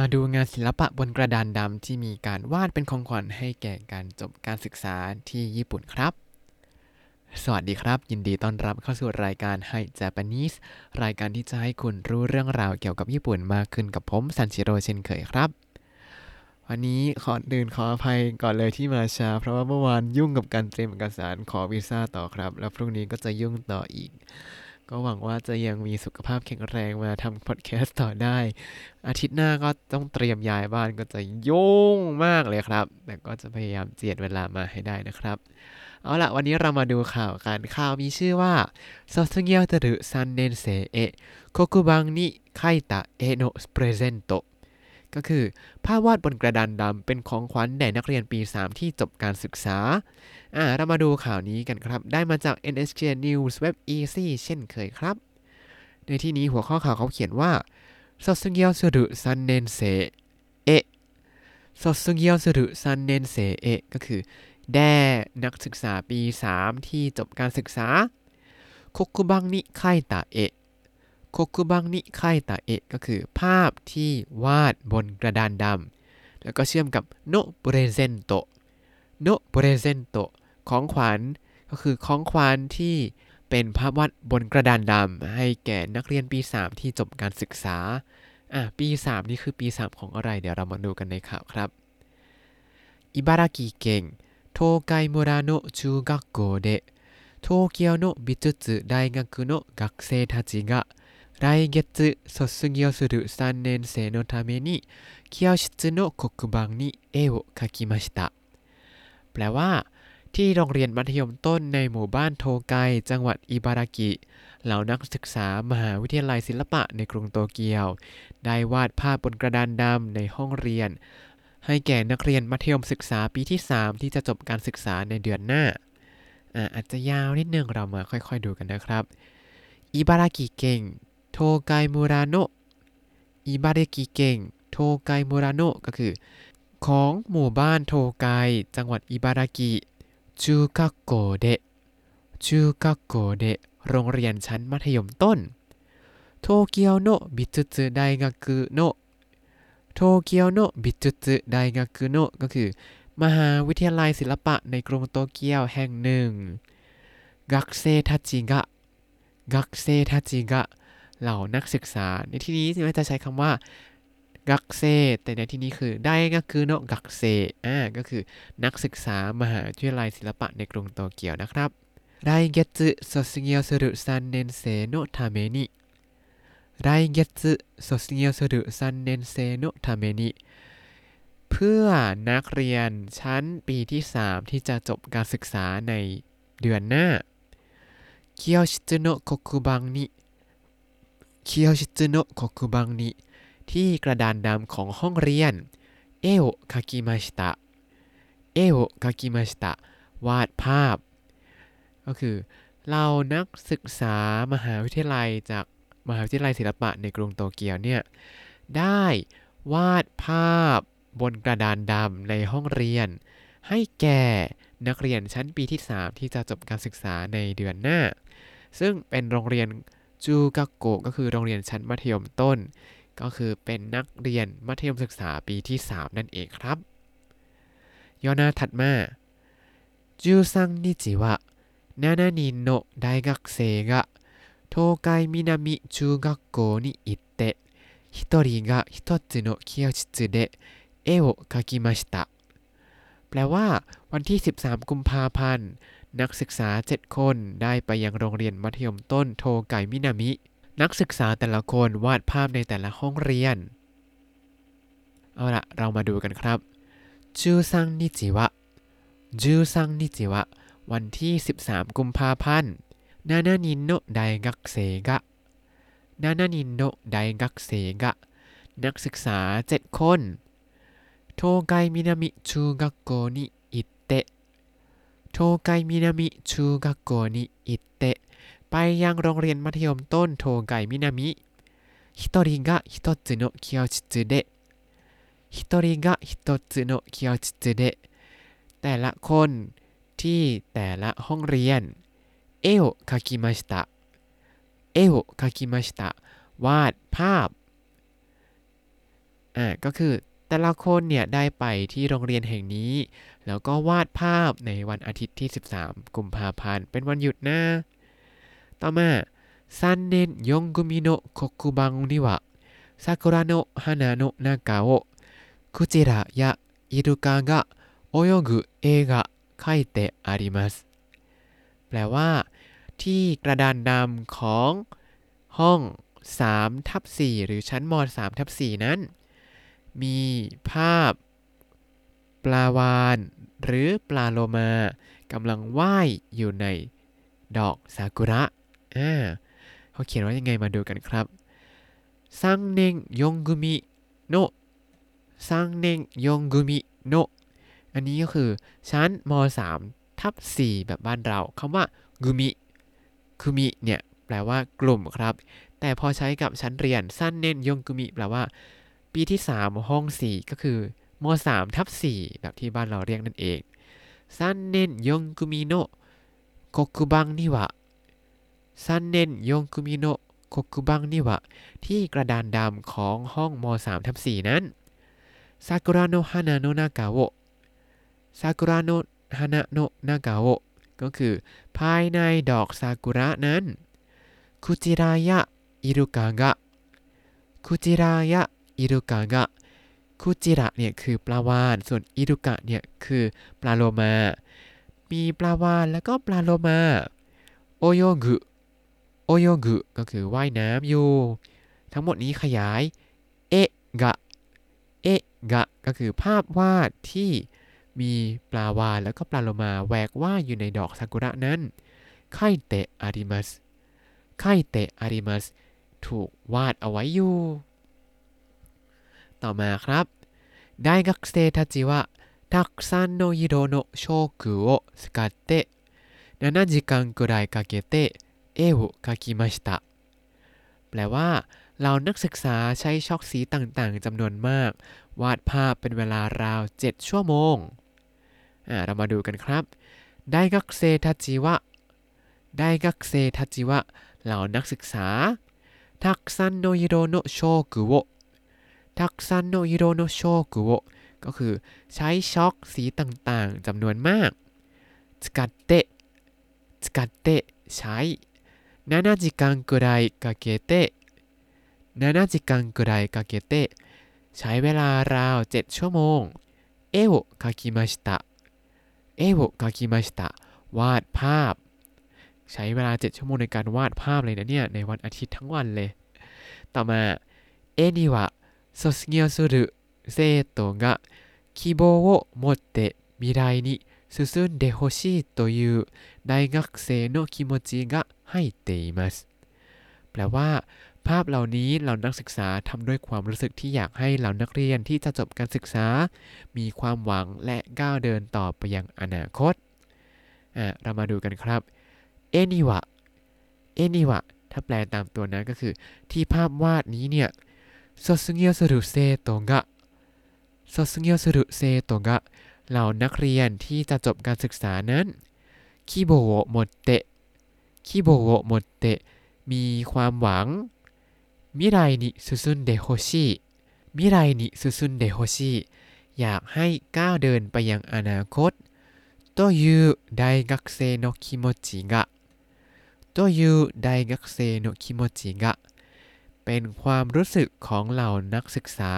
มาดูงานศิลปะบนกระดานดำที่มีการวาดเป็นของขวัญให้แก่การจบการศึกษาที่ญี่ปุ่นครับ สวัสดีครับ ยินดีต้อนรับเข้าสู่รายการให้ Japanese รายการที่จะให้คุณรู้เรื่องราวเกี่ยวกับญี่ปุ่นมากขึ้นกับผมซันชิโร่เช่นเคยครับ วันนี้ขอดื่นขออภัยก่อนเลยที่มาช้า เพราะว่าเมื่อวานยุ่งกับการเตรียมเอกสารขอวีซ่าต่อครับ แล้วพรุ่งนี้ก็จะยุ่งต่ออีก ก็หวังว่าจะยังมีสุขภาพแข็งแรงมาทำพอดแคสต์ต่อได้ อาทิตย์หน้าก็ต้องเตรียมย้ายบ้านก็จะยุ่งมากเลยครับ แต่ก็จะพยายามเจียดเวลามาให้ได้นะครับ เอาละวันนี้เรามาดูข่าวกันข่าวมีชื่อว่าซอสเงียวตะรุซันเนนเซเอะโคกุบังนิไคตะเอโนสเปรเซนโต ก็คือ ภาพวาดบนกระดานดำเป็นของขวัญแด่นักเรียนปี 3 ที่จบการศึกษา อ่า เรามาดูข่าวนี้กันครับ ได้มาจาก NHK News Web Easy เช่นเคยครับ ในที่นี้หัวข้อข่าวเขาเขียนว่า卒業する3年生へ 卒業する3年生へ ก็คือ แด่นักศึกษาปี 3 ที่จบการศึกษาคุกุบังนิไคตาเอะ คุกุบังนิไคตาเอะก็คือภาพที่วาดบนกระดานดำแล้วก็เชื่อมกับโนเปรเซนโตโนเปรเซนโตของขวัญก็คือของขวัญที่เป็นภาพวาดบนกระดานดำให้แก่นักเรียนปี 3 ที่จบการศึกษาอ่ะปี 3 นี่คือปี 3 ของอะไร เดี๋ยวเรามาดูกันในข่าวครับอิบารากิเก่ง東海村の中学校で東京の美術大学の学生たちが 来月卒業する3年生のために教室の黒板に絵を描きましたแปลว่า ที่โรงเรียนมัธยมต้นในหมู่บ้านโทไกจังหวัดอิบารากิเหล่านักศึกษามหาวิทยาลัยศิลปะในกรุงโตเกียว ได้วาดภาพบนกระดานดำในห้องเรียน ให้แก่นักเรียนมัธยมศึกษาปีที่ 3 ที่จะจบการศึกษาในเดือนหน้าอ่าอาจจะยาวนิดนึงเรามาค่อยๆดูกันนะครับอิบารากิเก่ง โทไกมูราโนะอิบารากิเก่งโทไกมูราโนะก็คือ ของหมู่บ้านโทไกจังหวัดอิบารากิจูกักโกเดะจูกักโกเดะโรงเรียนชั้นมัธยมต้นโตเกียวโนะบิจุสึไดงากุโนะโตเกียวโนะบิจุสึไดงากุโนะก็คือ มหาวิทยาลัยศิลปะในกรุงโตเกียวแห่งหนึ่ง กักเซทัจิกะ กักเซทัจิกะ เหล่านักศึกษา ในที่นี้จะใช้คำว่ากักเซแต่ในที่นี้คือได้ก็คือโนกักเซอ่าก็คือนักศึกษามหาวิทยาลัยศิลปะในกรุงโตเกียวนะครับ来月卒業する3年生のために来月卒業する3年生のためにเพื่อนักเรียนชั้นปีที่ 3 ที่จะจบการศึกษาในเดือนหน้า เคียวชิจุโนะโคคุบังนิที่กระดานดำของห้องเรียน เอโอคากิมาชิตะ เอโอคากิมาชิตะ วาดภาพ ก็คือเรานักศึกษามหาวิทยาลัยจากมหาวิทยาลัยศิลปะในกรุงโตเกียวเนี่ย ได้วาดภาพบนกระดานดำในห้องเรียน ให้แก่นักเรียนชั้นปีที่ 3 ที่จะจบการศึกษาในเดือนหน้า ซึ่งเป็นโรงเรียน จูกะโกะก็คือโรงเรียนชั้นมัธยมต้น ก็คือเป็นนักเรียนมัธยมศึกษาปีที่ 3 นั่นเองครับย่อหน้าถัดมา13日は7人の大学生が東海南中学校に行って1人が1つの教室で絵を描きましたแปลว่า วันที่ 13 กุมภาพันธ์ นักศึกษา 7 คนได้ไปยังโรงเรียนมัธยมต้นโทไกมินามิ นักศึกษาแต่ละคนวาดภาพในแต่ละห้องเรียน เอาละเรามาดูกันครับจูซังนิจิวะจูซังนิจิวะ วันที่ 13 กุมภาพันธ์นานานินโนไดกักเซกะนานานินโนไดกักเซกะ นักศึกษา 7 คน โทไกมินามิ ชูกักโกนิ อิเตะ 東海南中学校に行ってไปยังโรงเรียนมัธยมต้นโทไกมินามิ一人が一つの教室で一人が一つの教室でแต่ละคนที่แต่ละห้องเรียน絵を描きました絵を描きましたวาดภาพ อ่าก็คือ แต่ละคนเนี่ยได้ไปที่โรงเรียนแห่งนี้ แล้วก็วาดภาพในวันอาทิตย์ที่ 13 กุมภาพันธ์ เป็นวันหยุดนะ ต่อมาซันเนนยงกุมิโนะโคกุบังนิวะซากุระโนฮานาโนนากาโอคุจิระยะอิรุกะกะโอโยกุเอกะไคเตะอาริมัสแปลว่า ที่กระดานดำของห้อง3ทับ4หรือชั้นม .3 ทับ4นั้น มีภาพ ปลาวานหรือปลาโลมากำลังว่ายอยู่ในดอกซากุระอ่าเขาเขียนว่ายังไงมาดูกันครับซังเนงยงกุมิโนซังเนงยงกุมิโนอันนี้ก็คือชั้นม 3 ทับ4แบบบ้านเราคำว่ากุมิคุมิเนี่ยแปลว่ากลุ่มครับ แต่พอใช้กับชั้นเรียนสั้นเน้นยงกุมิแปลว่า ปีที่ 3 ห้อง 4 ก็คือม3ทับ4แบบที่บ้านเราเรียกนั่นเองสั้นเน้นยงกุมิโนะโกคุบังนิวะสั้นเน้นยงกุมิโนะโกคุบังนิวะที่กระดานดำของห้องม3ทับ4นั้นซากุระโนะฮานาโนะนากาโอะซากุระโนะฮานาโนะนากาโอะก็คือภายในดอกซากุระนั้นคุจิรายะอิรุกะกะคุจิรายะ อิรุกะกะคุจิระเนี่ยคือปลาวาน ส่วนอิรุกะเนี่ยคือปลาโลมา มีปลาวานแล้วก็ปลาโลมา โอโยกุ โอโยกุ ก็คือว่ายน้ำอยู่ ทั้งหมดนี้ขยาย เอะกะ เอะกะ ก็คือภาพวาดที่มีปลาวานแล้วก็ปลาโลมาแหวกว่ายอยู่ในดอกซากุระนั้น ไคเตะอาริมัส ไคเตะอาริมัส ถูกวาดเอาไว้อยู่ ต่อมาครับ大学生たちはたくさんの色のチョークを使って7時間くらいかけて絵を描きましたแปลว่า เรานักศึกษาใช้ช็อกสีต่างๆจำนวนมาก วาดภาพเป็นเวลาราว 7 ชั่วโมงเรามาดูกันครับไดกักเซทัจิวะไดกักเซทัจิวะเหล่านักศึกษาทักซันโนยิโรโนโชกุโอ ทักซันโนยิโรโนโชกุโอก็คือใช้ช็อกสีต่างๆจำนวนมากสกัดเตะสกัดเตะใช้7時間くらいかけて7時間くらいかけてใช้เวลาราว 7 ชั่วโมงเอโอคาคิมาชิตะเอโอกาคิมาชิตะวาดภาพ ใช้เวลา 7 ชั่วโมงในการวาดภาพเลยนะเนี่ย ในวันอาทิตย์ทั้งวันเลย ต่อมาเอนิวะ 卒業する生徒が希望を持って未来に進んでほしいという大学生の気持ちが入っていますแปลว่า ภาพเหล่านี้เรานักศึกษาทำด้วยความรู้สึกที่อยากให้เหล่านักเรียนที่จะจบการศึกษา มีความหวังและก้าวเดินต่อไปยังอนาคตอ่ะเรามาดูกันครับเอนิวะเอนิวะถ้าแปลตามตัวนั้นก็คือ ที่ภาพวาดนี้เนี่ย 卒業する生徒が卒業する生徒がเหล่านักเรียนที่จะจบการศึกษานั้นคิโบโหมดเตะคิโบโหมดเตะมีความหวังมิไรนิซุซุนเดโฮชิมิไรนิซุซุนเดโฮชิอยากให้ก้าวเดินไปยังอนาคตという大学生の気持ちがという大学生の気持ちがเ เป็นความรู้สึกของเหล่านักศึกษา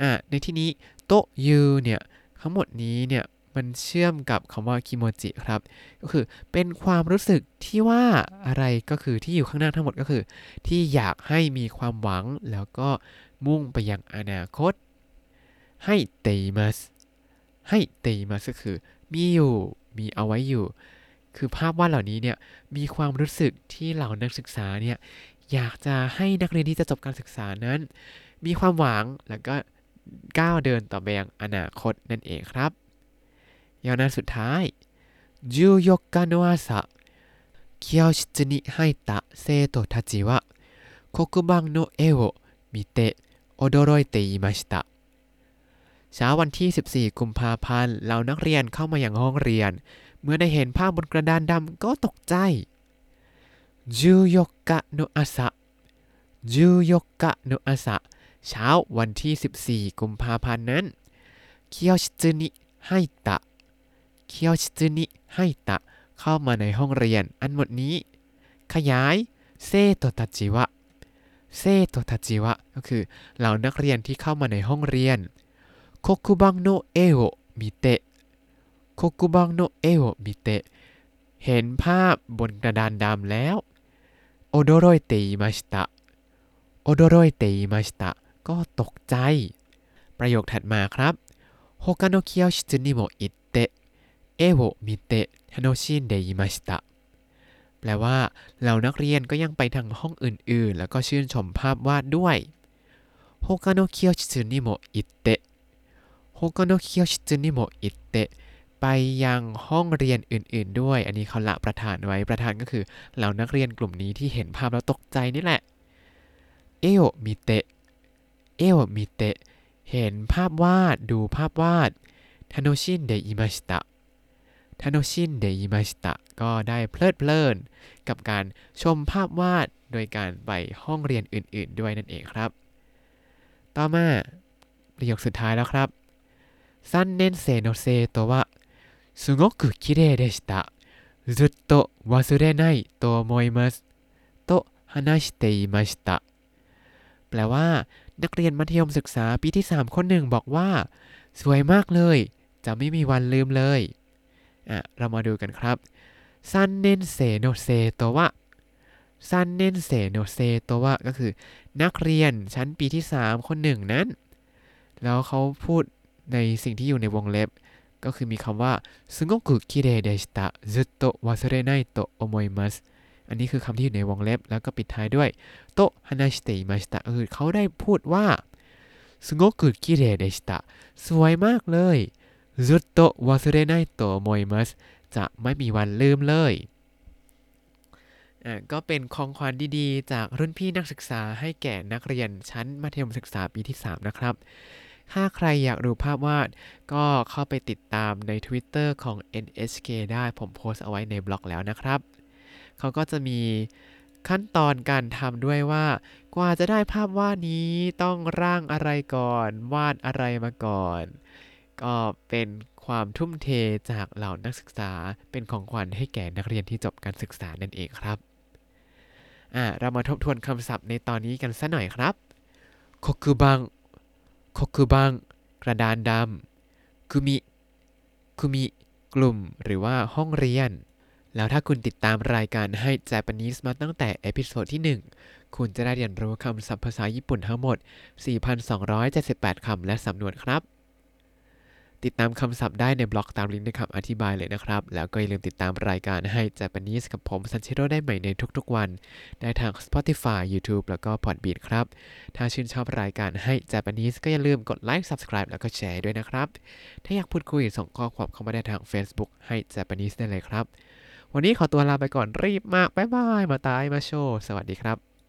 อะในที่นี้という เนี่ยทั้งหมดนี้เนี่ยมันเชื่อมกับคำว่า気持ち ครับ ก็คือเป็นความรู้สึกที่ว่าอะไรก็คือที่อยู่ข้างหน้าทั้งหมดก็คือ ที่อยากให้มีความหวังแล้วก็มุ่งไปยังอนาคต ให้เตมัสให้เตมัสก็คือ มีอยู่ มีเอาไว้อยู่ คือภาพวาดเหล่านี้เนี่ยมีความรู้สึกที่เหล่านักศึกษาเนี่ย อยากจะให้นักเรียนที่จะจบการศึกษานั้น มีความหวังแล้วก็ก้าวเดินต่อไปยังอนาคตนั่นเองครับยาวนาสุดท้ายจูยกกาโนะสะเคียวชิจนิให้ตะเซโตทัจิวะโคคุดเช้าวันที่ 14 กุมภาพันธ์ เหล่านักเรียนเข้ามาอย่างห้องเรียน เมื่อได้เห็นภาพบนกระดานดำก็ตกใจ 14日の朝14日の朝 เช้าวันที่ 14 กุมภาพันธ์นั้นเคียวชิซึนิให้ตะเคียวชิซึนิให้ตะ เข้ามาในห้องเรียน อันหมดนี้ ขยายเซโตตาจิวะเซโตตาจิวะก็คือเหล่านักเรียนที่เข้ามาในห้องเรียนโคคุบังโนเอโอมิเตะโคคุบังโนเอโอมิเตะเห็นภาพบนกระดานดำแล้ว โอโดโรยเตอิมาชิตะโอโดโรยเตอิมาชิตะก็ตกใจ ประโยคถัดมาครับ他の教室にも行って絵を見て楽しんでいましたแปลว่าเหล่านักเรียนก็ยังไปทางห้องอื่นๆ แล้วก็ชื่นชมภาพวาดด้วย他の教室にも行って他の教室にも行って ไปยังห้องเรียนอื่น ๆ ด้วย อันนี้เขาละประธานไว้ประธานก็คือเหล่านักเรียนกลุ่มนี้ที่เห็นภาพแล้วตกใจนี่แหละ เอวมิเตะเอวมิเตะเห็นภาพวาดดูภาพวาด楽しんでいました 楽しんでいました ก็ได้เพลิดเพลิน กับการชมภาพวาดโดยการไปห้องเรียนอื่น ๆ ด้วยนั่นเองครับ ต่อมาประโยคสุดท้ายแล้วครับ3年生の生徒は すごく綺麗でした。ずっと忘れないと思います。と話していました แปลว่า นักเรียนมัธยมศึกษาปีที่ 3 คนหนึ่งบอกว่า สวยมากเลย จะไม่มีวันลืมเลยอ่ะเรามาดูกันครับซันเนนเซโนเซโตวะซันเนนเซโนเซโตวะก็คือ นักเรียนชั้นปีที่ 3 คนหนึ่งนั้น แล้วเขาพูดในสิ่งที่อยู่ในวงเล็บ ก็คือมีคำว่าすごく綺麗でしたずっと忘れないと思いますอันนี้คือคำที่อยู่ในวงเล็บ แล้วก็ปิดท้ายด้วยโตฮานาชิเตอิมาชิตะคือเขาได้พูดว่าすごく綺麗でしたสวยมากเลยずっと忘れないと思いますจะไม่มีวันลืมเลยอ่ะก็เป็นของขวัญดีๆ จากรุ่นพี่นักศึกษาให้แก่นักเรียนชั้นมัธยมศึกษาปีที่ 3 นะครับ ถ้าใครอยากดูภาพวาด ก็เข้าไปติดตามใน Twitter ของ NHK ได้ผมโพสต์เอาไว้ในบล็อกแล้วนะครับ เขาก็จะมีขั้นตอนการทำด้วยว่า กว่าจะได้ภาพวาดนี้ต้องร่างอะไรก่อน วาดอะไรมาก่อน ก็เป็นความทุ่มเทจากเหล่านักศึกษาเป็นของขวัญให้แก่นักเรียนที่จบการศึกษานั่นเองครับอ่าเรามาทบทวนคำศัพท์ในตอนนี้กันสัหน่อยครับ黒板 黒板 กระดานดำ 組 組 กลุ่มหรือว่าห้องเรียน แล้วถ้าคุณติดตามรายการให้ Japanese มาตั้งแต่ episode ที่ 1 คุณจะได้เรียนรู้คำศัพท์ภาษาญี่ปุ่นทั้งหมด 4,278 คำและสำนวนครับ ติดตามคำศัพท์ได้ในบล็อกตามลิงก์ในคำอธิบายเลยนะครับ แล้วก็อย่าลืมติดตามรายการให้ Japanese กับผมซันเชโรได้ใหม่ในทุกๆวัน ได้ทาง Spotify YouTube แล้วก็ Podbean ครับ ถ้าชื่นชอบรายการให้ Japanese ก็อย่าลืมกดไลค์ Subscribe แล้วก็แชร์ด้วยนะครับ ถ้าอยากพูดคุยส่งข้อความเข้ามาได้ทาง Facebook ให้ Japanese ได้เลยครับ วันนี้ขอตัวลาไปก่อนรีบมากบ๊ายบายมาตายมาโชว์สวัสดีครับ